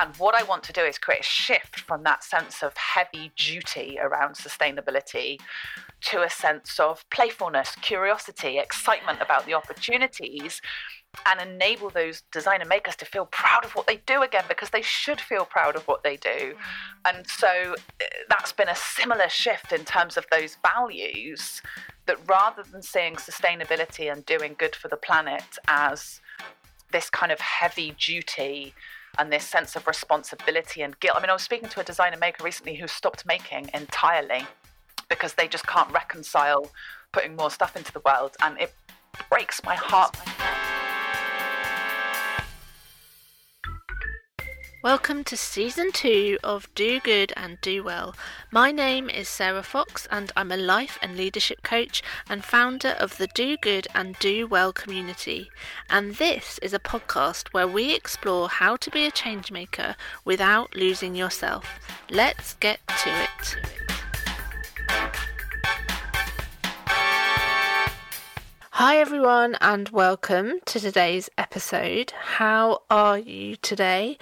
And what I want to do is create a shift from that sense of heavy duty around sustainability to a sense of playfulness, curiosity, excitement about the opportunities and enable those designer makers to feel proud of what they do again because they should feel proud of what they do. And so uh, that's been a similar shift in terms of those values that rather than seeing sustainability and doing good for the planet as this kind of heavy duty and this sense of responsibility and guilt. I mean, I was speaking to a designer maker recently who stopped making entirely because they just can't reconcile putting more stuff into the world and it breaks my heart. Welcome to season two of Do Good and Do Well. My name is Sarah Fox, and I'm a life and leadership coach and founder of the Do Good and Do Well community. And this is a podcast where we explore how to be a changemaker without losing yourself. Let's get to it. Hi, everyone, and welcome to today's episode. How are you today?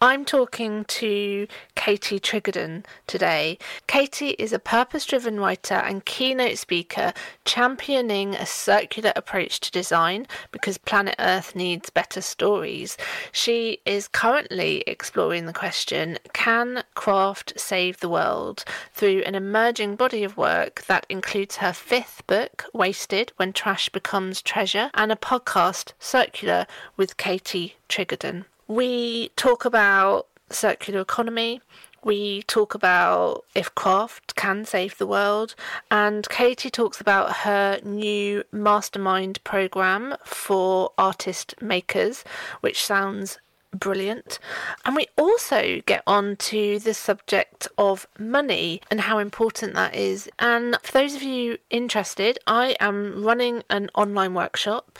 I'm talking to Katie Treggiden today. Katie is a purpose driven writer and keynote speaker championing a circular approach to design because planet Earth needs better stories. She is currently exploring the question can craft save the world through an emerging body of work that includes her fifth book, Wasted When Trash Becomes Treasure, and a podcast, Circular, with Katie Treggiden. We talk about circular economy. We talk about if craft can save the world. And Katie talks about her new mastermind program for artist makers, which sounds brilliant. And we also get on to the subject of money and how important that is. And for those of you interested, I am running an online workshop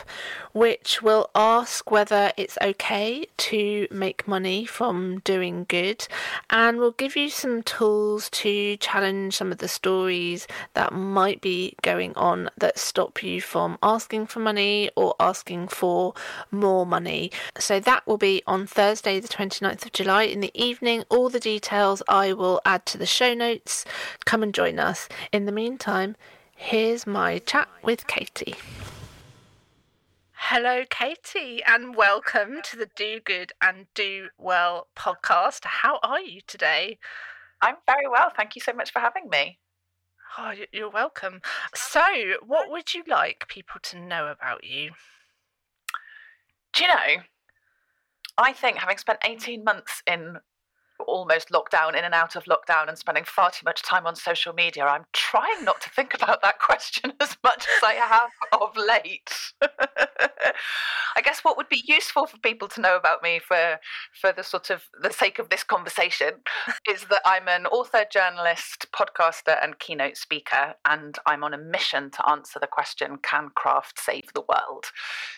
which will ask whether it's okay to make money from doing good and will give you some tools to challenge some of the stories that might be going on that stop you from asking for money or asking for more money. So that will be on Thursday, the 29th of July in the evening. All the details I will add to the show notes. Come and join us. In the meantime, here's my chat with Katie. Hello, Katie, and welcome to the Do Good and Do Well podcast. How are you today? I'm very well. Thank you so much for having me. Oh, you're welcome. So, what would you like people to know about you? Do you know? I think having spent 18 months in almost lockdown, in and out of lockdown, and spending far too much time on social media, I'm trying not to think about that question as much as I have of late. I guess what would be useful for people to know about me for for the sort of the sake of this conversation is that I'm an author, journalist, podcaster, and keynote speaker, and I'm on a mission to answer the question: Can craft save the world?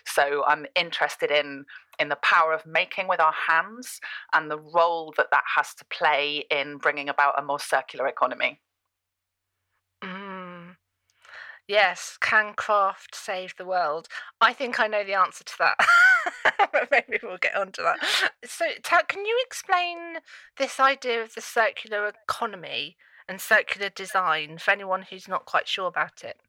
So I'm interested in in the power of making with our hands and the role that that has to play in bringing about a more circular economy. Mm. Yes, can craft save the world? I think I know the answer to that. but maybe we'll get on to that. So, can you explain this idea of the circular economy and circular design for anyone who's not quite sure about it?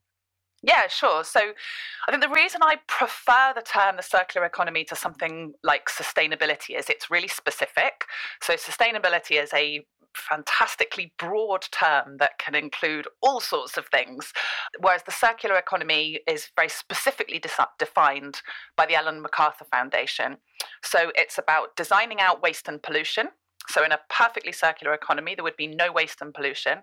Yeah, sure. So I think the reason I prefer the term the circular economy to something like sustainability is it's really specific. So sustainability is a fantastically broad term that can include all sorts of things, whereas the circular economy is very specifically defined by the Ellen MacArthur Foundation. So it's about designing out waste and pollution. So, in a perfectly circular economy, there would be no waste and pollution.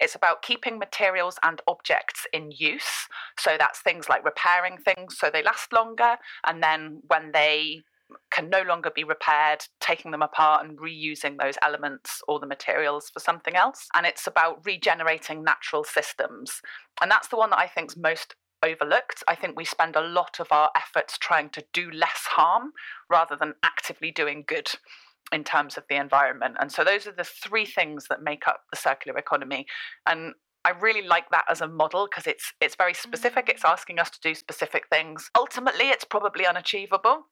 It's about keeping materials and objects in use. So that's things like repairing things so they last longer. And then when they can no longer be repaired, taking them apart and reusing those elements or the materials for something else. And it's about regenerating natural systems. And that's the one that I think is most overlooked. I think we spend a lot of our efforts trying to do less harm rather than actively doing good in terms of the environment. And so those are the three things that make up the circular economy. And I really like that as a model because it's it's very specific. It's mm. asking us to do specific things. Ultimately, it's probably unachievable.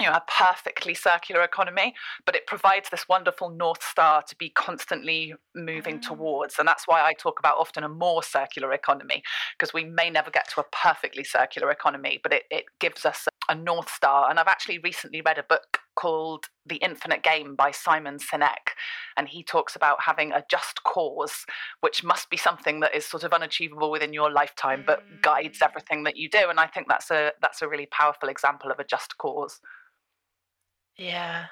you know a perfectly circular economy but it provides this wonderful north star to be constantly moving mm. towards and that's why i talk about often a more circular economy because we may never get to a perfectly circular economy but it, it gives us a north star and i've actually recently read a book called the infinite game by simon sinek and he talks about having a just cause which must be something that is sort of unachievable within your lifetime but mm. guides everything that you do and i think that's a that's a really powerful example of a just cause yeah.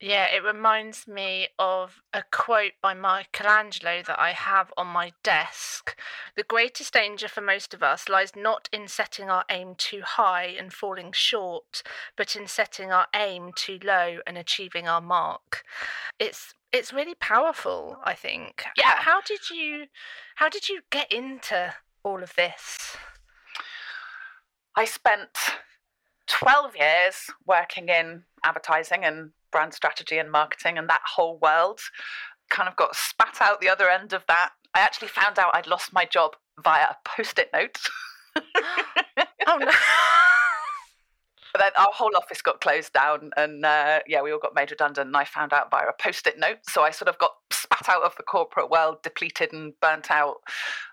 Yeah, it reminds me of a quote by Michelangelo that I have on my desk. The greatest danger for most of us lies not in setting our aim too high and falling short, but in setting our aim too low and achieving our mark. It's it's really powerful, I think. Yeah. How, did you how did you get into all of this? I spent 12 years working in advertising and brand strategy and marketing and that whole world. Kind of got spat out the other end of that. I actually found out I'd lost my job via a post it note. oh no. But then our whole office got closed down, and uh, yeah, we all got made redundant. And I found out via a post-it note, so I sort of got spat out of the corporate world, depleted and burnt out.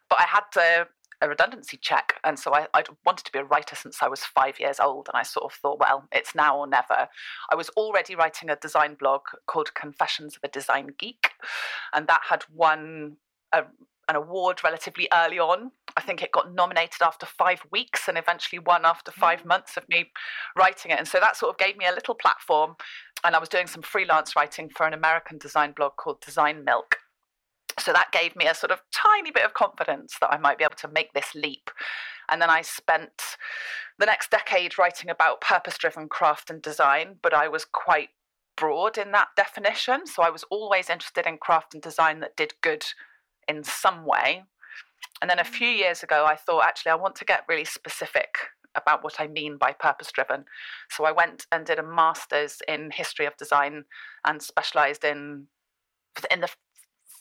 But I had to a redundancy check. And so I, I'd wanted to be a writer since I was five years old. And I sort of thought, well, it's now or never. I was already writing a design blog called Confessions of a Design Geek. And that had won a, an award relatively early on. I think it got nominated after five weeks and eventually won after five mm. months of me writing it. And so that sort of gave me a little platform. And I was doing some freelance writing for an American design blog called Design Milk. So that gave me a sort of tiny bit of confidence that I might be able to make this leap. And then I spent the next decade writing about purpose driven craft and design, but I was quite broad in that definition. So I was always interested in craft and design that did good in some way. And then a few mm. years ago, I thought, actually, I want to get really specific about what I mean by purpose driven. So I went and did a master's in history of design and specialized in in the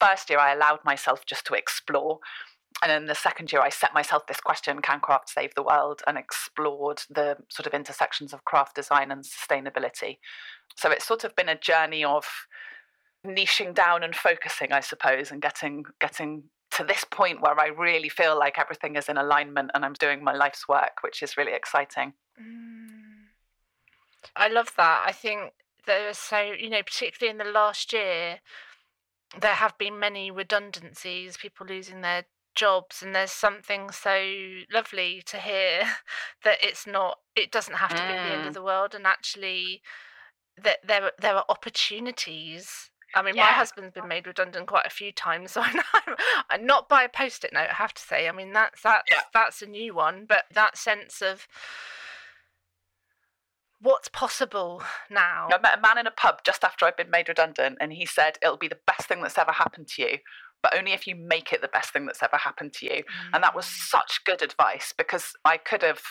first year, I allowed myself just to explore. And then the second year, I set myself this question can craft save the world? and explored the sort of intersections of craft design and sustainability. So it's sort of been a journey of niching down and focusing, I suppose, and getting getting to this point where I really feel like everything is in alignment and I'm doing my life's work, which is really exciting. Mm. I love that. I think there are so, you know, particularly in the last year, there have been many redundancies, people losing their jobs, and there's something so lovely to hear that it's not, it doesn't have to mm. be the end of mm. the world, and actually that there there are opportunities. I mean, yeah. my husband's been made redundant quite a few times, so I'm not by a post-it note. I have to say. I mean, that's that's yeah. that's a new one, but that sense of what's possible now? I met a man in a pub just after I'd been made redundant, and he said, It'll be the best thing that's ever happened to you, but only if you make it the best thing that's ever happened to you. Mm. And that was mm. such good advice because I could have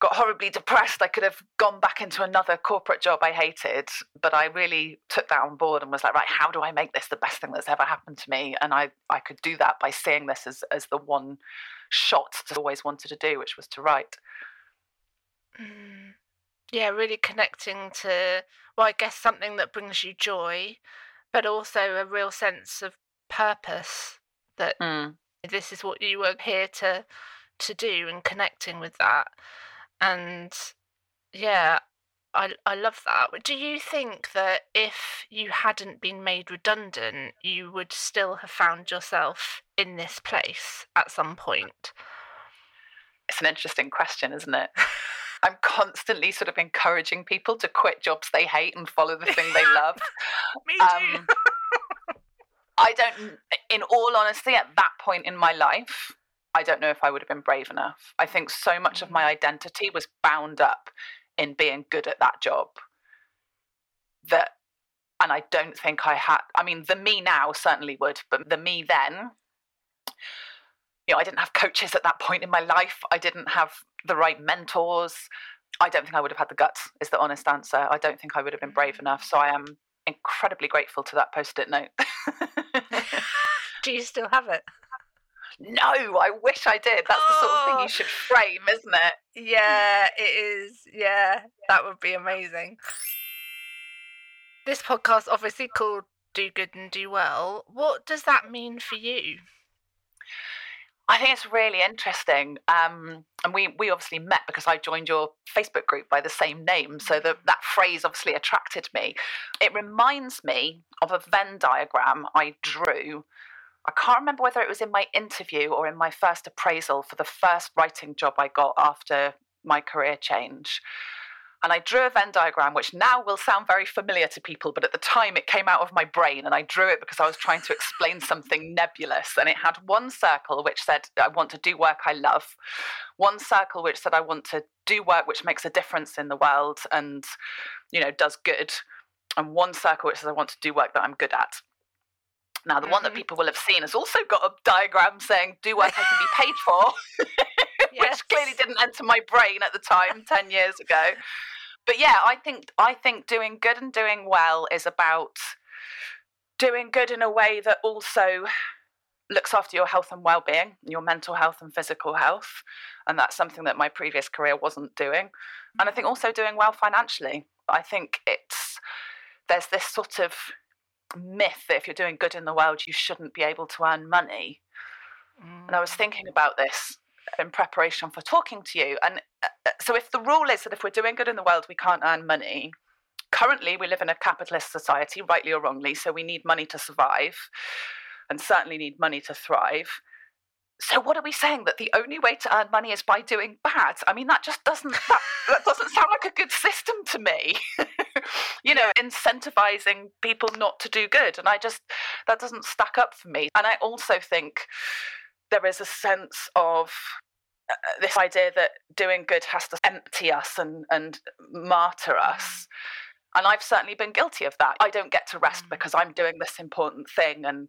got horribly depressed. I could have gone back into another corporate job I hated, but I really took that on board and was like, right, how do I make this the best thing that's ever happened to me? And I, I could do that by seeing this as, as the one shot I always wanted to do, which was to write. Mm. Yeah, really connecting to, well, I guess something that brings you joy, but also a real sense of purpose that mm. this is what you were here to to do and connecting with that. And yeah, I I love that. Do you think that if you hadn't been made redundant, you would still have found yourself in this place at some point? It's an interesting question, isn't it? I'm constantly sort of encouraging people to quit jobs they hate and follow the thing they love. Me too. Um, I don't, in all honesty, at that point in my life, I don't know if I would have been brave enough. I think so much of my mm. identity was bound up in being good at that job that, and I don't think I had, I mean, the me now certainly would, but the me then, you know, I didn't have coaches at that point in my life. I didn't have the right mentors. I don't think I would have had the guts, is the honest answer. I don't think I would have been brave mm. enough. So I am incredibly grateful to that post it note. Do you still have it? No, I wish I did. That's the sort of thing Oh. you should frame, isn't it? Yeah, it is. Yeah, that would be amazing. This podcast, obviously called Do Good and Do Well. What does that mean for you? I think it's really interesting. Um, and we, we obviously met because I joined your Facebook group by the same name. So the, that phrase obviously attracted me. It reminds me of a Venn diagram I drew. I can't remember whether it was in my interview or in my first appraisal for the first writing job I got after my career change. And I drew a Venn diagram, which now will sound very familiar to people, but at the time it came out of my brain and I drew it because I was trying to explain something nebulous. And it had one circle which said, I want to do work I love, one circle which said, I want to do work which makes a difference in the world and, you know, does good, and one circle which says, I want to do work that I'm good at. Now, the one that Mhm. people will have seen has also got a diagram saying, do work I can be paid for. Yes. which clearly didn't enter my brain at the time 10 years ago. But yeah i think i think doing good and doing well is about doing good in a way that also looks after your health and well-being your mental health and physical health and that's something that my previous career wasn't doing. And i think mm-hmm. also doing well financially. I think it's there's this sort of myth that if you're doing good in the world you shouldn't be able to earn money. And I was mm. thinking about this in preparation for talking to you. And uh, so, if the rule is that if we're doing good in the world, we can't earn money, currently we live in a capitalist society, rightly or wrongly, so we need money to survive and certainly need money to thrive. So, what are we saying? That the only way to earn money is by doing bad? I mean, that just doesn't that, that doesn't sound like a good system to me. you know, incentivizing people not to do good, and I just that doesn't stack up for me. And I also think there is a sense of uh, this idea that doing good has to empty us and, and martyr us. And I've certainly been guilty of that. I don't get to rest Mm. because I'm doing this important thing and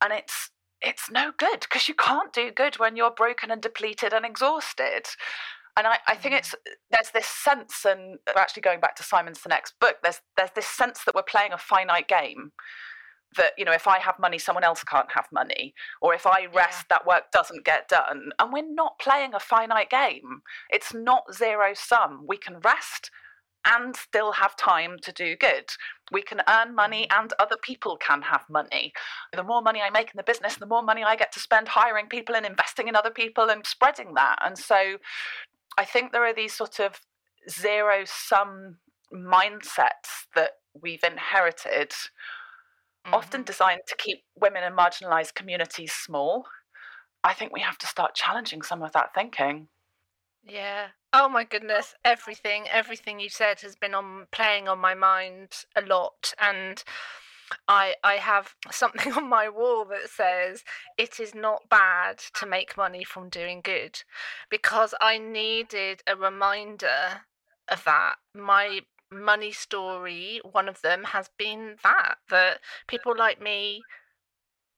and it's it's no good because you can't do good when you're broken and depleted and exhausted. And I, I think Mm. it's there's this sense, and actually going back to Simon Sinek's book, there's there's this sense that we're playing a finite game. That, you know, if I have money, someone else can't have money. Or if I rest, that work doesn't get done. And we're not playing a finite game. It's not zero sum. We can rest and still have time to do good. We can earn money mm-hmm. and other people can have money. The more money I make in the business, the more money I get to spend hiring people and investing in other people and spreading that. And so I think there are these sort of zero sum mindsets that we've inherited, often Mhm. designed to keep women and marginalized communities small. I think we have to start challenging some of that thinking. Yeah. Oh my goodness, everything, everything you said has been on playing on my mind a lot and I I have something on my wall that says it is not bad to make money from doing good because I needed a reminder of that. My money story, one of them has been that that people like me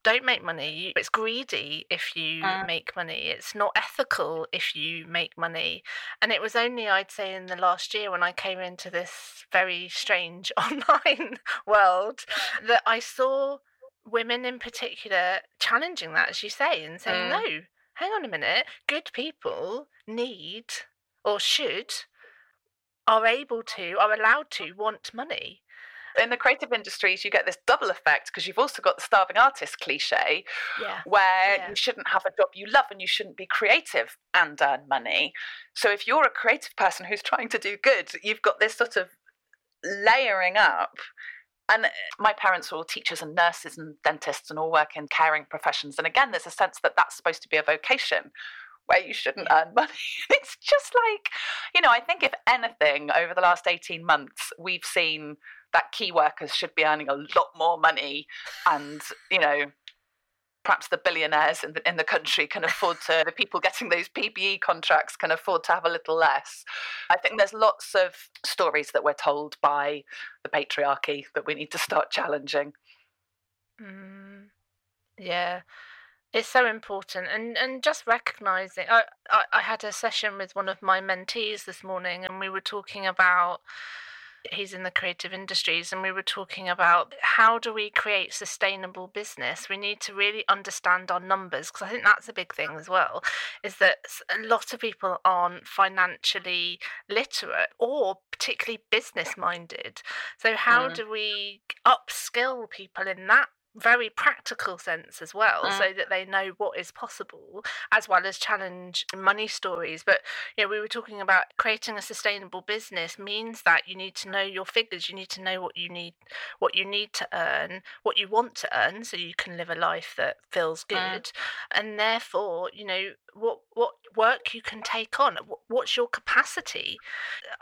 don't make money. It's greedy if you Mm. make money. It's not ethical if you make money. And it was only, I'd say, in the last year when I came into this very strange online world that I saw women in particular challenging that, as you say, and saying, Mm. no, hang on a minute, good people need or should, are able to, are allowed to want money. In the creative industries, you get this double effect because you've also got the starving artist cliche, Yeah. where Yeah. you shouldn't have a job you love and you shouldn't be creative and earn money. So if you're a creative person who's trying to do good, you've got this sort of layering up. And uh, my parents were all teachers and nurses and dentists and all work in caring professions. And again, there's a sense that that's supposed to be a vocation where you shouldn't earn money. It's just like, you know, I think if anything, over the last 18 months, we've seen that key workers should be earning a lot more money and, you know, perhaps the billionaires in the, in the country can afford to, the people getting those PPE contracts can afford to have a little less. I think there's lots of stories that we're told by the patriarchy that we need to start challenging. Mm, yeah, it's so important, and and just recognizing. I, I I had a session with one of my mentees this morning, and we were talking about he's in the creative industries, and we were talking about how do we create sustainable business. We need to really understand our numbers because I think that's a big thing as well. Is that a lot of people aren't financially literate or particularly business minded. So how mm. do we upskill people in that very practical sense as well mm. so that they know what is possible as well as challenge money stories but you know we were talking about creating a sustainable business means that you need to know your figures you need to know what you need what you need to earn what you want to earn so you can live a life that feels mm. good mm. and therefore you know what what work you can take on what's your capacity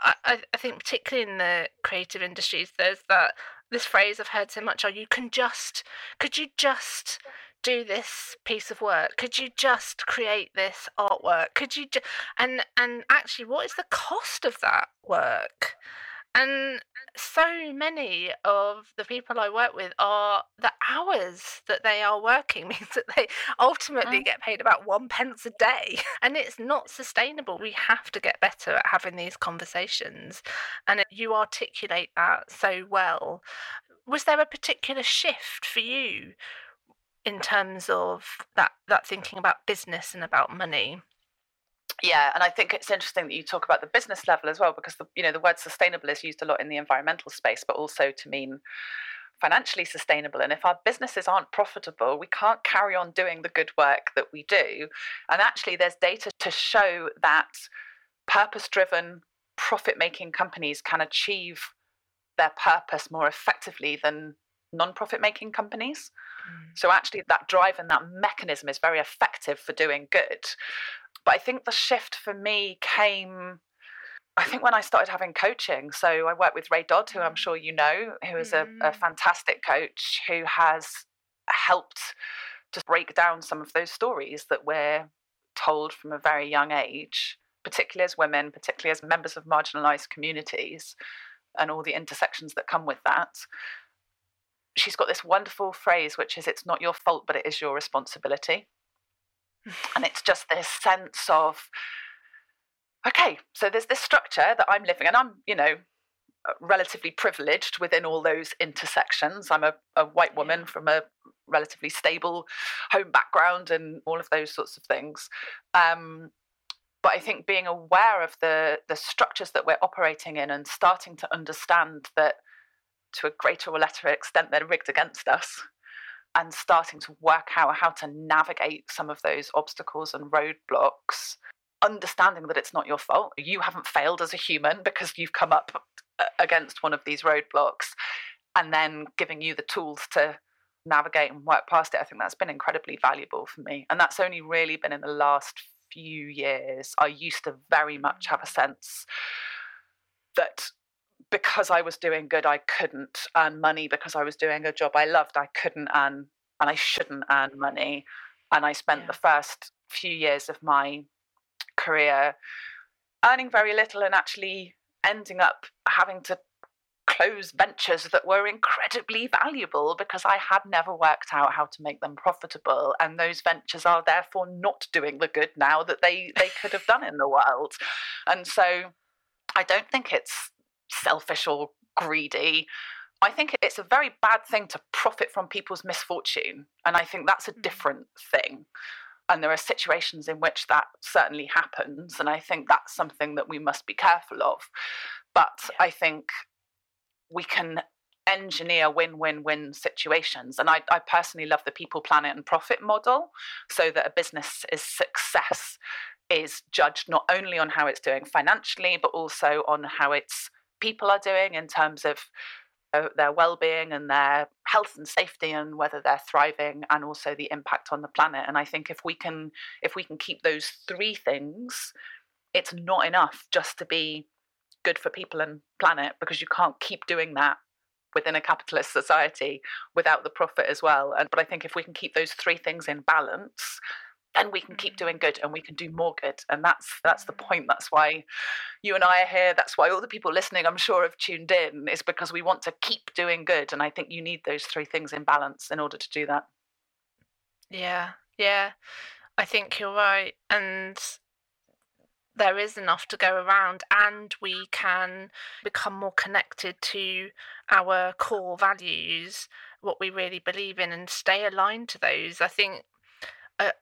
I, I think particularly in the creative industries there's that this phrase I've heard so much, Are you can just, could you just do this piece of work? Could you just create this artwork? Could you, ju-? and and actually, what is the cost of that work? And so many of the people I work with are the hours that they are working means that they ultimately mm. get paid about one pence a day. And it's not sustainable. We have to get better at having these conversations. And you articulate that so well. Was there a particular shift for you in terms of that, that thinking about business and about money? Yeah, and I think it's interesting that you talk about the business level as well, because the you know the word sustainable is used a lot in the environmental space, but also to mean financially sustainable. And if our businesses aren't profitable, we can't carry on doing the good work that we do. And actually, there's data to show that purpose-driven, profit-making companies can achieve their purpose more effectively than non-profit making companies. Mm. So actually that drive and that mechanism is very effective for doing good. But I think the shift for me came I think when I started having coaching, so I work with Ray Dodd, who I'm mm. sure you know, who is a, a mm. fantastic coach who has helped to break down some of those stories that we're told from a very young age, particularly as women, particularly as members of marginalized communities, and all the intersections that come with that. She's got this wonderful phrase, which is, It's not your fault, but it is your responsibility and it's just this sense of okay so there's this structure that i'm living and i'm you know relatively privileged within all those intersections. I'm a, a white woman from a relatively stable home background and all of those sorts of things. Um, but I think being aware of the the structures that we're operating in and starting to understand that to a greater or lesser extent they're rigged against us and starting to work out how to navigate some of those obstacles and roadblocks, understanding that it's not your fault. You haven't failed as a human because you've come up against one of these roadblocks, and then giving you the tools to navigate and work past it. I think that's been incredibly valuable for me. And that's only really been in the last few years. I used to very much have a sense that because I was doing good, I couldn't earn money because I was doing a job I loved. I couldn't earn and I shouldn't earn money. And I spent yeah. the first few years of my career earning very little and actually ending up having to close ventures that were incredibly valuable because I had never worked out how to make them profitable. And those ventures are therefore not doing the good now that they, they could have done in the world. And so I don't think it's selfish or greedy. I think it's a very bad thing to profit from people's misfortune. And I think that's a mm. different thing. And there are situations in which that certainly happens. And I think that's something that we must be careful of. But yeah. I think we can engineer win win win situations. And I, I, personally love the people, planet, and profit model so that a business's success is judged not only on how it's doing financially, but also on how it's people are doing in terms of uh, their well-being and their health and safety and whether they're thriving and also the impact on the planet. And i think if we can if we can keep those three things it's not enough just to be good for people and planet because you can't keep doing that within a capitalist society without the profit as well. And but i think if we can keep those three things in balance then we can keep mm-hmm. doing good and we can do more good. And that's that's the mm-hmm. point. That's why you and i are here. That's why all the people listening i'm sure have tuned in is because we want to keep doing good. And i think you need those three things in balance in order to do that. Yeah. Yeah. I think you're right. And there is enough to go around and we can become more connected to our core values, what we really believe in, and stay aligned to those. I think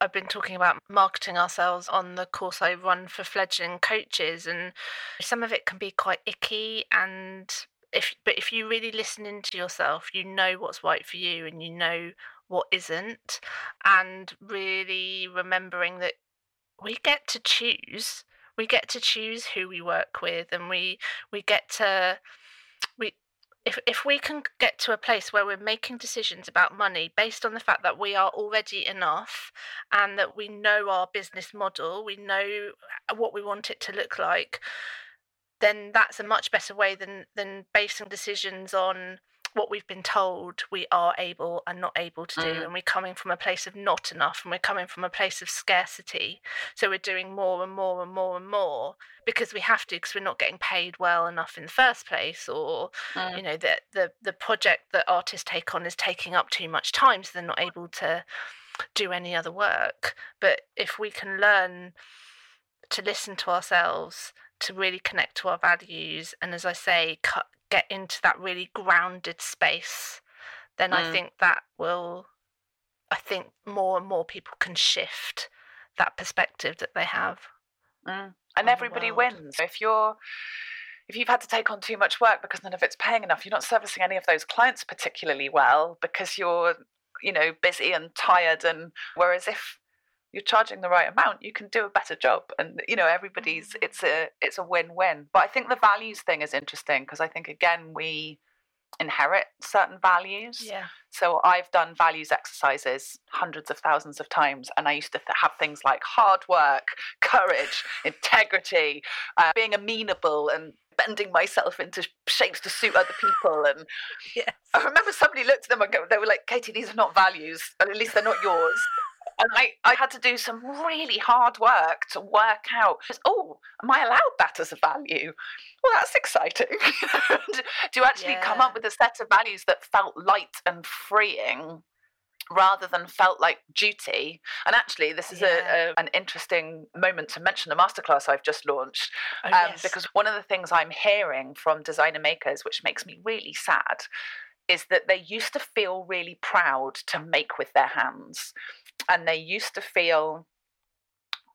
I've been talking about marketing ourselves on the course I run for fledgling coaches, and some of it can be quite icky. And if but if you really listen into yourself, you know what's right for you, and you know what isn't, and really remembering that we get to choose. We get to choose who we work with, and we we get to if if we can get to a place where we're making decisions about money based on the fact that we are already enough and that we know our business model, we know uh, what we want it to look like, then that's a much better way than than basing decisions on what we've been told we are able and not able to do. Mm. And we're coming from a place of not enough and we're coming from a place of scarcity. So we're doing more and more and more and more because we have to because we're not getting paid well enough in the first place or mm. you know that the the project that artists take on is taking up too much time so they're not able to do any other work. But if we can learn to listen to ourselves to really connect to our values and as i say cut get into that really grounded space, then mm. I think that will, I think more and more people can shift that perspective that they have. Mm. And everybody wins. If you're, if you've had to take on too much work because none of it's paying enough, you're not servicing any of those clients particularly well because you're, you know, busy and tired. And whereas if you're charging the right amount you can do a better job. And you know everybody's mm. it's a it's a win-win. But i think the values thing is interesting because i think again we inherit certain values. Yeah. So i've done values exercises hundreds of thousands of times and i used to th- have things like hard work courage integrity uh, being amenable and bending myself into shapes to suit other people. And yes. i remember somebody looked at them and go, they were like katie these are not values at least they're not yours and I, I had to do some really hard work to work out oh am i allowed that as a value well that's exciting to actually yeah. come up with a set of values that felt light and freeing rather than felt like duty. And actually, this is yeah. a, a, an interesting moment to mention the masterclass I've just launched. Oh, um, yes. Because one of the things I'm hearing from designer makers, which makes me really sad, is that they used to feel really proud to make with their hands and they used to feel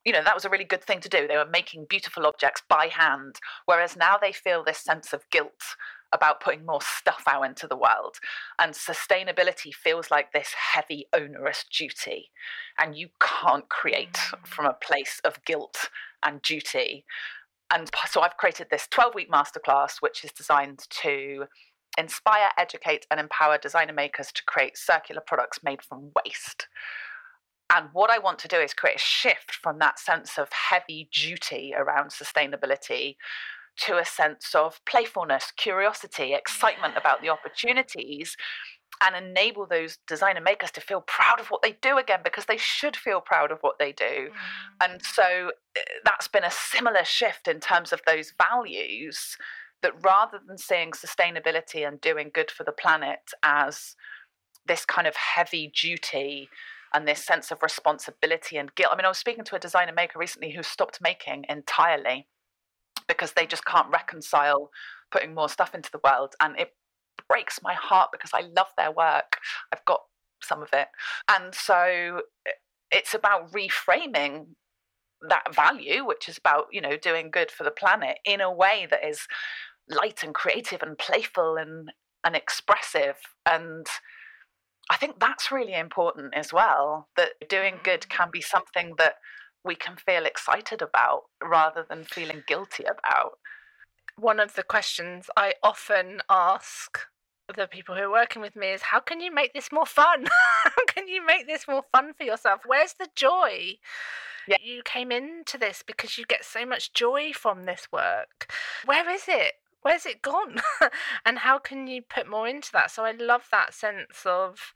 you know that was a really good thing to do. They were making beautiful objects by hand whereas now they feel this sense of guilt about putting more stuff out into the world. And sustainability feels like this heavy onerous duty and you can't create mm. from a place of guilt and duty. And so i've created this 12 week masterclass which is designed to inspire educate and empower designer makers to create circular products made from waste and what I want to do is create a shift from that sense of heavy duty around sustainability to a sense of playfulness, curiosity, excitement about the opportunities and enable those designer makers to feel proud of what they do again because they should feel proud of what they do. Mm. And so eh, that's been a similar shift in terms of those values that rather than seeing sustainability and doing good for the planet as this kind of heavy duty and this sense of responsibility and guilt. I mean, I was speaking to a designer maker recently who stopped making entirely because they just can't reconcile putting more stuff into the world. And it breaks my heart because I love their work. I've got some of it. And so eh, it's about reframing that value, which is about, you know, doing good for the planet in a way that is light and creative and playful and and expressive and I think that's really important as well that doing good mm. can be something that we can feel excited about rather than feeling guilty about. One of the questions I often ask the people who are working with me is how can you make this more fun? how can you make this more fun for yourself? Where's the joy? Yeah. You came into this because you get so much joy from this work. Where is it? Where's it gone? and how can you put more into that? So I love that sense of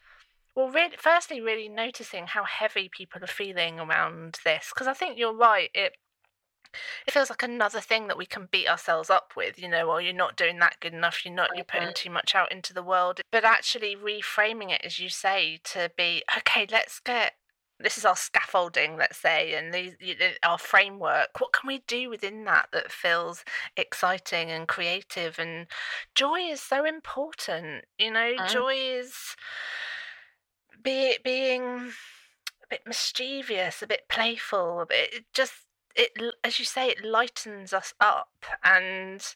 well, really, firstly, really noticing how heavy people are feeling around this, because I think you're right. It it feels like another thing that we can beat ourselves up with, you know, or you're not doing that good enough, you're not, you're putting mm-hmm. too much out into the world. But actually reframing it, as you say, to be okay, let's get this is our scaffolding, let's say, and these our framework. What can we do within that that feels exciting and creative? And joy is so important. You know, mm. joy is be being a bit mischievous, a bit playful, a bit it just it as you say, it lightens us up and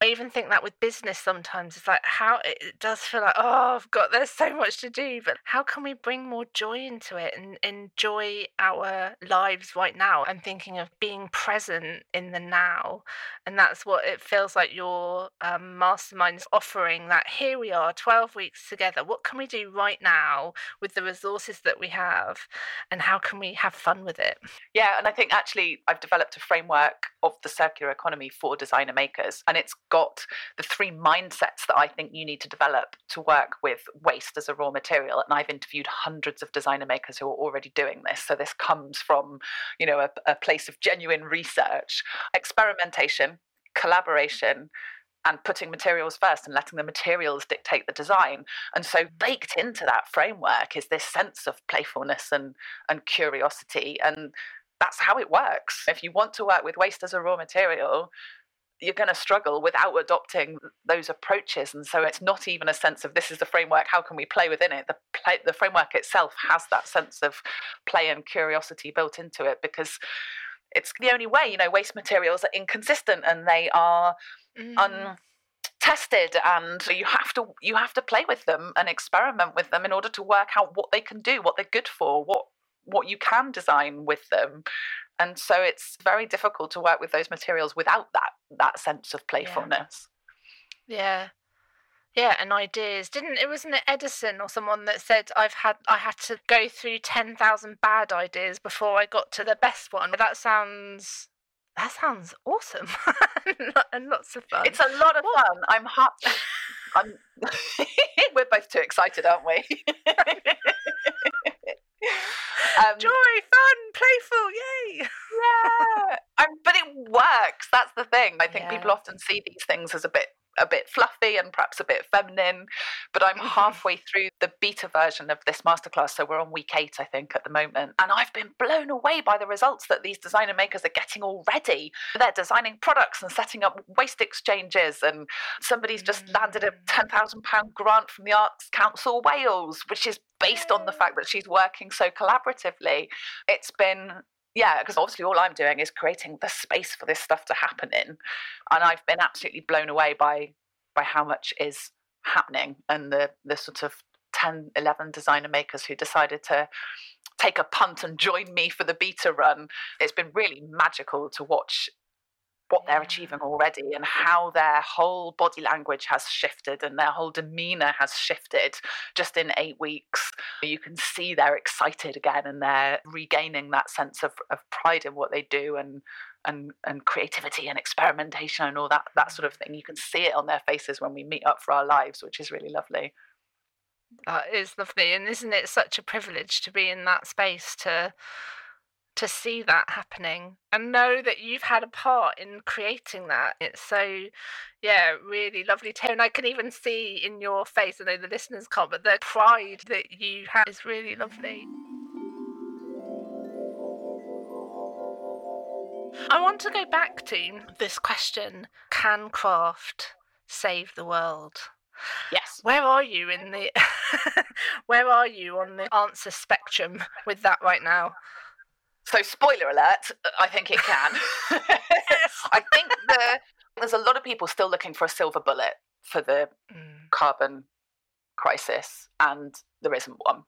I even think that with business sometimes it's like how it does feel like oh I've got there's so much to do but how can we bring more joy into it and enjoy our lives right now? I'm thinking of being present in the now and that's what it feels like your um, mastermind is offering that here we are 12 weeks together. What can we do right now with the resources that we have and how can we have fun with it? Yeah and I think actually I've developed a framework of the circular economy for designer makers and it's got the three mindsets that I think you need to develop to work with waste as a raw material. And I've interviewed hundreds of designer makers who are already doing this. So this comes from, you know, a, a place of genuine research, experimentation, collaboration, and putting materials first and letting the materials dictate the design. And so baked into that framework is this sense of playfulness and and curiosity. And that's how it works. If you want to work with waste as a raw material, you're going to struggle without adopting those approaches and so it's not even a sense of this is the framework how can we play within it the play, the framework itself has that sense of play and curiosity built into it because it's the only way you know waste materials are inconsistent and they are mm. untested and you have to you have to play with them and experiment with them in order to work out what they can do what they're good for what what you can design with them and so it's very difficult to work with those materials without that that sense of playfulness yeah, yeah. Yeah, and ideas. Didn't it wasn't it Edison or someone that said I've had I had to go through ten thousand bad ideas before I got to the best one. That sounds that sounds awesome and lots of fun. It's a lot of what? fun. I'm hot. I'm. We're both too excited, aren't we? Um, Joy, fun, playful, yay! Yeah, um, but it works. That's the thing. I think yeah. people often see these things as a bit a bit fluffy and perhaps a bit feminine. But I'm halfway through the beta version of this masterclass. So we're on week eight, I think, at the moment. And I've been blown away by the results that these designer makers are getting already. They're designing products and setting up waste exchanges. And somebody's just landed a mm. £10,000 grant from the Arts Council Wales, which is based on the fact that she's working so collaboratively. It's been yeah, because obviously all I'm doing is creating the space for this stuff to happen in. And I've been absolutely blown away by by how much is happening and the the sort of 10, 11 designer makers who decided to take a punt and join me for the beta run. It's been really magical to watch what they're achieving already and how their whole body language has shifted and their whole demeanor has shifted just in eight weeks. You can see they're excited again and they're regaining that sense of, of pride in what they do and and and creativity and experimentation and all that that sort of thing. You can see it on their faces when we meet up for our lives, which is really lovely. That is lovely, and isn't it such a privilege to be in that space to to see that happening and know that you've had a part in creating that. It's so, yeah, really lovely to hear. And I can even see in your face, I know the listeners can't, but the pride that you have is really lovely. I want to go back to this question Can craft save the world? Yes. Where are you in the where are you on the answer spectrum with that right now? So, spoiler alert, I think it can. I think the, there's a lot of people still looking for a silver bullet for the mm. carbon crisis, and there isn't one.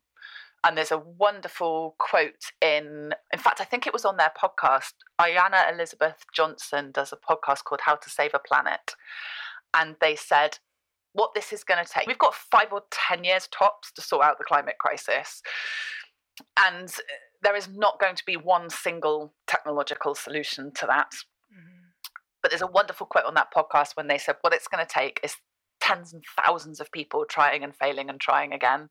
And there's a wonderful quote in, in fact, I think it was on their podcast. Ayana Elizabeth Johnson does a podcast called How to Save a Planet. And they said, what this is going to take, we've got five or 10 years tops to sort out the climate crisis. And there is not going to be one single technological solution to that. Mm-hmm. But there's a wonderful quote on that podcast when they said what it's going to take is tens and thousands of people trying and failing and trying again.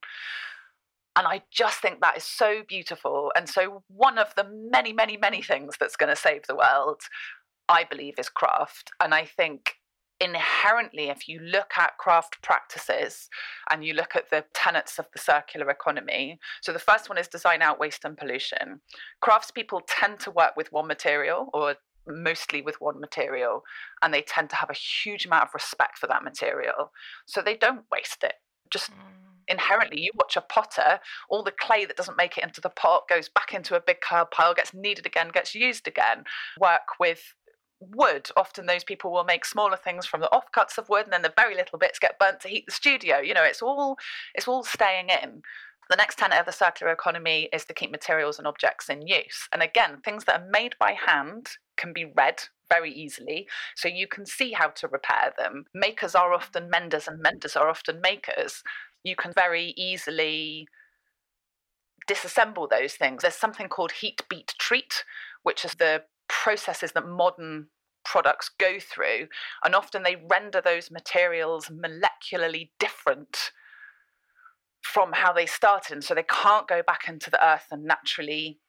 And I just think that is so beautiful. And so, one of the many, many, many things that's going to save the world, I believe, is craft. And I think inherently, if you look at craft practices and you look at the tenets of the circular economy, so the first one is design out waste and pollution. Craftspeople tend to work with one material or mostly with one material, and they tend to have a huge amount of respect for that material. So they don't waste it. Just mm. inherently, you watch a potter, all the clay that doesn't make it into the pot goes back into a big pile, gets kneaded again, gets used again. Work with wood. Often those people will make smaller things from the offcuts of wood, and then the very little bits get burnt to heat the studio. You know, it's all it's all staying in. The next tenet of the circular economy is to keep materials and objects in use. And again, things that are made by hand can be read very easily, so you can see how to repair them. Makers are often menders, and menders are often makers. You can very easily disassemble those things. There's something called heat beat treat, which is the processes that modern products go through, and often they render those materials molecularly different from how they started. And so they can't go back into the earth and naturally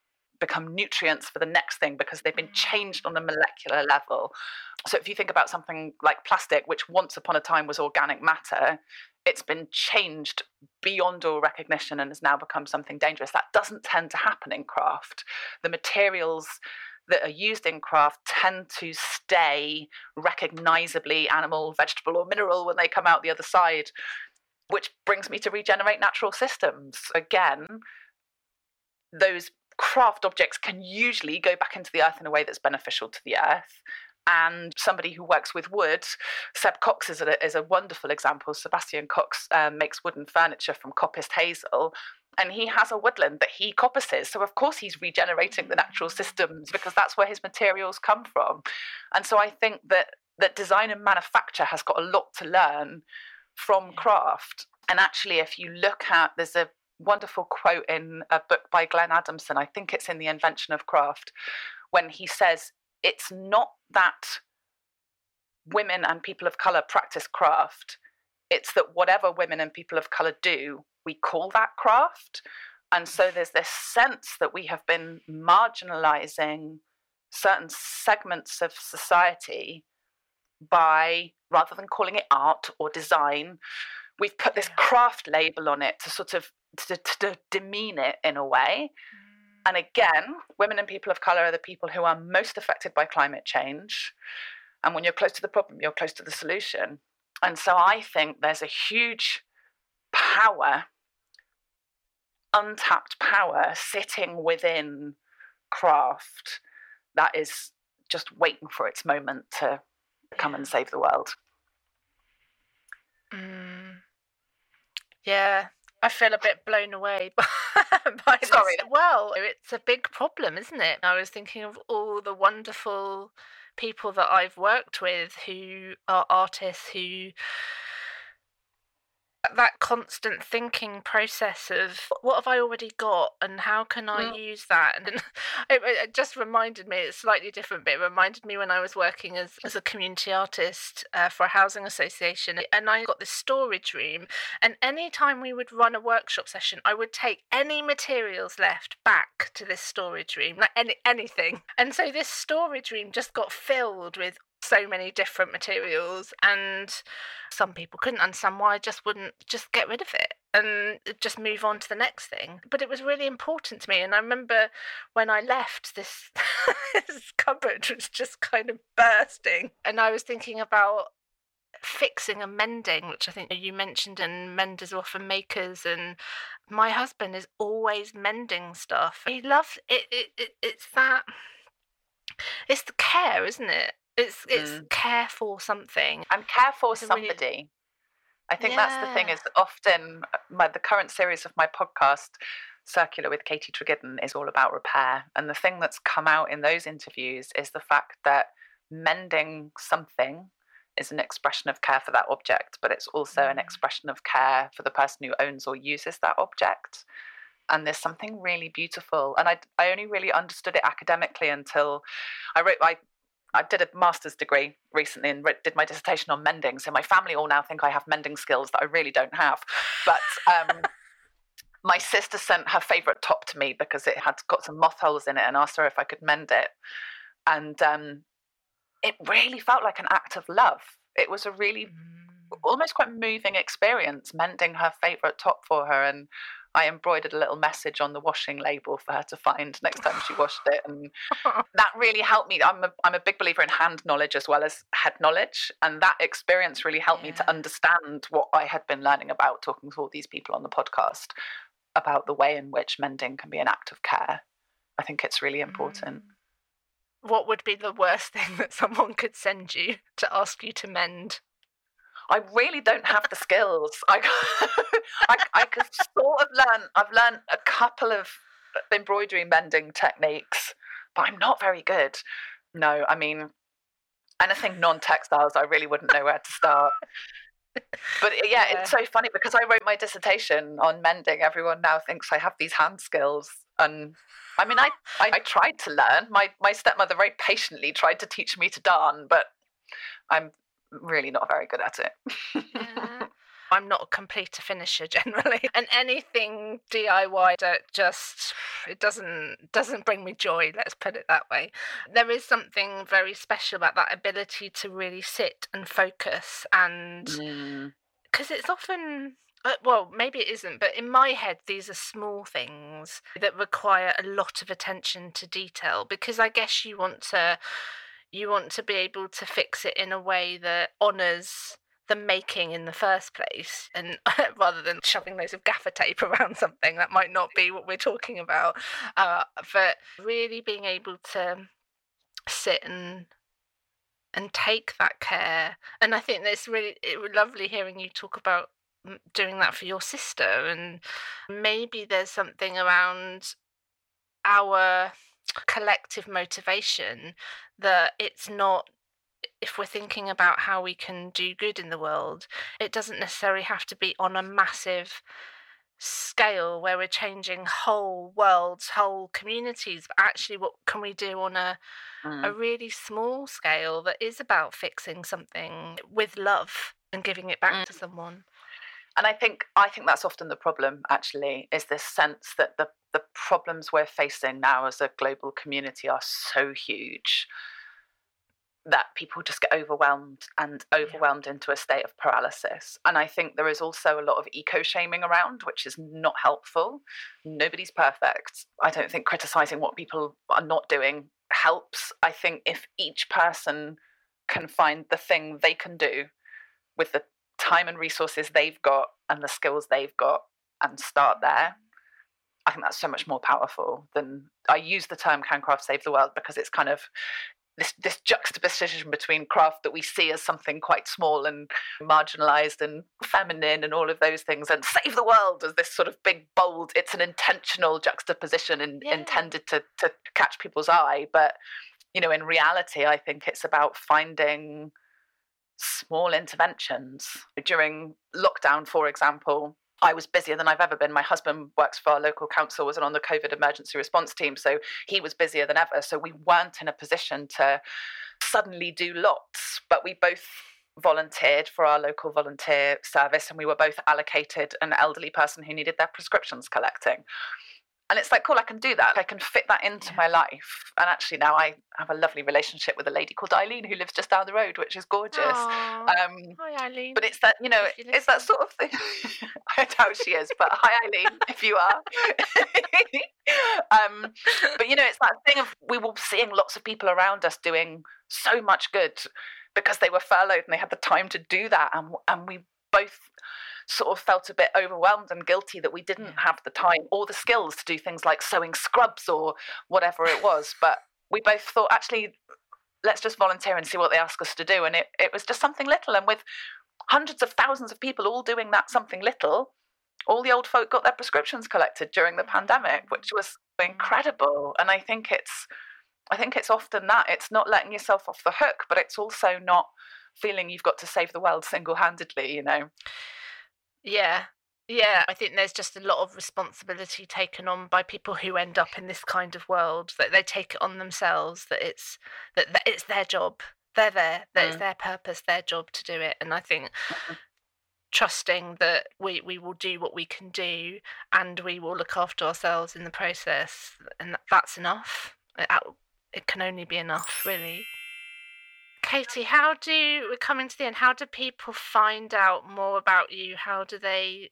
become nutrients for the next thing because they've been mm. changed on a molecular level. So if you think about something like plastic, which once upon a time was organic matter, it's been changed beyond all recognition and has now become something dangerous. That doesn't tend to happen in craft. The materials that are used in craft tend to stay recognizably animal, vegetable, or mineral when they come out the other side, which brings me to regenerate natural systems. Again, those craft objects can usually go back into the earth in a way that's beneficial to the earth. And somebody who works with wood, Seb Cox is a, is a wonderful example. Sebastian Cox um, makes wooden furniture from coppiced hazel and he has a woodland that he coppices. So of course he's regenerating the natural systems because that's where his materials come from. And so I think that that design and manufacture has got a lot to learn from craft. And actually, if you look at there's a wonderful quote in a book by Glenn Adamson, I think it's in The Invention of Craft, when he says it's not that women and people of color practice craft, it's that whatever women and people of color do, we call that craft. And so there's this sense that we have been marginalizing certain segments of society by, rather than calling it art or design, we've put this craft label on it to sort of to, to demean it in a way. Mm. And again, women and people of color are the people who are most affected by climate change. And when you're close to the problem, you're close to the solution. And so I think there's a huge power, untapped power sitting within craft that is just waiting for its moment to come and save the world. Mm. Yeah, I feel a bit blown away by, by Sorry. This. Well, it's a big problem, isn't it? I was thinking of all the wonderful people that I've worked with who are artists who that constant thinking process of what have I already got and how can I mm. use that? And it, it, just reminded me, it's slightly different, but it reminded me when I was working as, as a community artist uh, for a housing association. And I got this storage room. And anytime we would run a workshop session, I would take any materials left back to this storage room, like any, anything. And so this storage room just got filled with so many different materials and some people couldn't understand why I just wouldn't just get rid of it and just move on to the next thing. But it was really important to me. And I remember when I left, this, this cupboard was just kind of bursting. And I was thinking about fixing and mending, which I think you mentioned, and menders are often makers. And my husband is always mending stuff. He loves it. it, it it's that. It's the care, isn't it? It's it's mm. care for something and care for somebody. I think yeah. that's the thing. Is often uh, my the current series of my podcast, Circular with Katie Treggiden, is all about repair. And the thing that's come out in those interviews is the fact that mending something is an expression of care for that object, but it's also mm. an expression of care for the person who owns or uses that object. And there's something really beautiful. And I, I only really understood it academically until I wrote, I I did a master's degree recently and did my dissertation on mending. So my family all now think I have mending skills that I really don't have. But um, my sister sent her favorite top to me because it had got some moth holes in it and asked her if I could mend it. And um, it really felt like an act of love it was a really mm. almost quite moving experience mending her favorite top for her and I embroidered a little message on the washing label for her to find next time she washed it, and that really helped me. I'm a, I'm a big believer in hand knowledge as well as head knowledge, and that experience really helped yeah. me to understand what I had been learning about talking to all these people on the podcast about the way in which mending can be an act of care. I think it's really important. Mm. What would be the worst thing that someone could send you to ask you to mend? I really don't have the skills. I, I, I could sort of learn. I've learned a couple of embroidery mending techniques, but I'm not very good. No, I mean, anything non-textiles, I really wouldn't know where to start. But yeah, yeah, it's so funny because I wrote my dissertation on mending. Everyone now thinks I have these hand skills, and I mean, I, I, I tried to learn. My my stepmother very patiently tried to teach me to darn, but I'm really not very good at it. yeah. I'm not a complete finisher generally, and anything DIY that just it doesn't doesn't bring me joy. Let's put it that way. There is something very special about that ability to really sit and focus, and because mm. it's often uh, well, maybe it isn't, but in my head, these are small things that require a lot of attention to detail because I guess you want to you want to be able to fix it in a way that honors the making in the first place and rather than shoving loads of gaffer tape around something that might not be what we're talking about. Uh, but really being able to sit and and take that care. And i think it's really it lovely hearing you talk about doing that for your sister and maybe there's something around our collective motivation that it's not if we're thinking about how we can do good in the world, it doesn't necessarily have to be on a massive scale where we're changing whole worlds, whole communities, but actually what can we do on a mm. a really small scale that is about fixing something with love and giving it back mm. to someone. And I think I think that's often the problem actually is this sense that the the problems we're facing now as a global community are so huge that people just get overwhelmed and overwhelmed yeah. into a state of paralysis. And I think there is also a lot of eco shaming around, which is not helpful. Nobody's perfect. I don't think criticizing what people are not doing helps. I think if each person can find the thing they can do with the time and resources they've got and the skills they've got and start there, I think that's so much more powerful than I use the term can craft save the world? because it's kind of this this juxtaposition between craft that we see as something quite small and marginalized and feminine and all of those things and save the world as this sort of big bold it's an intentional juxtaposition and yeah. intended to to catch people's eye. But you know in reality i think it's about finding small interventions. During lockdown for example I was busier than I've ever been. My husband works for our local council, was on the COVID emergency response team, so he was busier than ever. So we weren't in a position to suddenly do lots, but we both volunteered for our local volunteer service and we were both allocated an elderly person who needed their prescriptions collecting and it's like cool i can do that. I can fit that into my life. And actually now i have a lovely relationship with a lady called eileen who lives just down the road which is gorgeous. Um, hi eileen. but it's that you know it's that sort of thing. I doubt she is but hi eileen if you are. Um, but you know it's that thing of we were seeing lots of people around us doing so much good because they were furloughed and they had the time to do that. And, and we both sort of felt a bit overwhelmed and guilty that we didn't hmm. have the time or the skills to do things like sewing scrubs or whatever it was. But we both thought, actually, let's just volunteer and see what they ask us to do. And it, it was just something little. And with hundreds of thousands of people all doing that something little, all the old folk got their prescriptions collected during the hmm. pandemic, which was incredible. And I think it's I think it's often that. It's not letting yourself off the hook, but it's also not feeling you've got to save the world single handedly, you know. Yeah. Yeah, I think there's just a lot of responsibility taken on by people who end up in this kind of world that they take it on themselves that it's that, that it's their job. They're there. That mm. it's their purpose, their job to do it. And I think mm-hmm. trusting that we, we will do what we can do and we will look after ourselves in the process and that's enough. It, it can only be enough, really. Katie, how do we're coming to the end? How do people find out more about you? How do they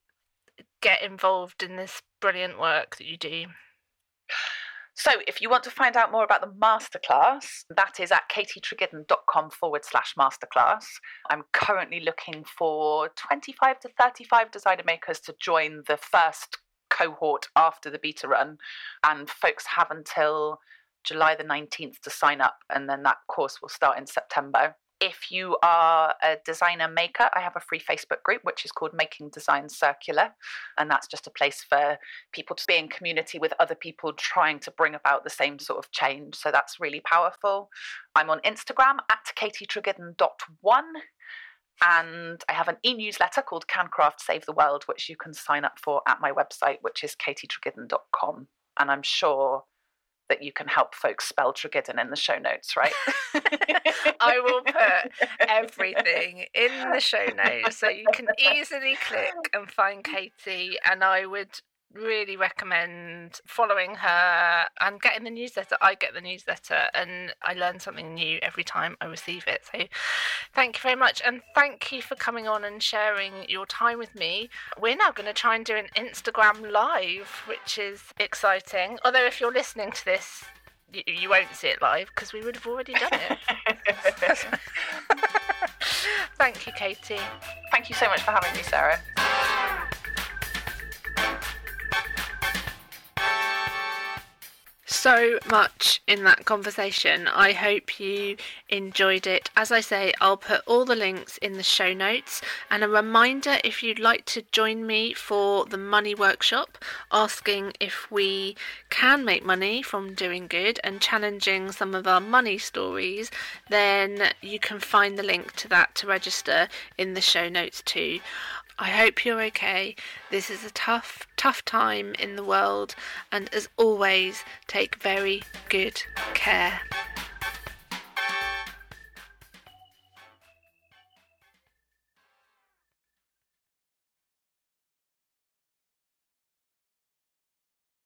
get involved in this brilliant work that you do? So, if you want to find out more about the masterclass, that is at katietreggiden.com forward slash masterclass. I'm currently looking for 25 to 35 designer makers to join the first cohort after the beta run, and folks have until July the 19th to sign up, and then that course will start in September. If you are a designer maker, I have a free Facebook group which is called Making Design Circular. And that's just a place for people to be in community with other people trying to bring about the same sort of change. So that's really powerful. I'm on Instagram at katietreggiden.one. And I have an e newsletter called Cancraft Save the World, which you can sign up for at my website, which is katietreggiden.com. And I'm sure that you can help folks spell Treggiden in the show notes, right? I will put everything in the show notes so you can easily click and find Katie. And I would really recommend following her and getting the newsletter. I get the newsletter and I learn something new every time I receive it. So thank you very much. And thank you for coming on and sharing your time with me. We're now going to try and do an Instagram live, which is exciting. Although, if you're listening to this, you, you won't see it live because we would have already done it. Thank you, Katie. Thank you so much for having me, Sarah. So much in that conversation. I hope you enjoyed it. As I say, I'll put all the links in the show notes. And a reminder if you'd like to join me for the money workshop, asking if we can make money from doing good and challenging some of our money stories, then you can find the link to that to register in the show notes too. I hope you're okay. This is a tough, tough time in the world, and as always, take very good care.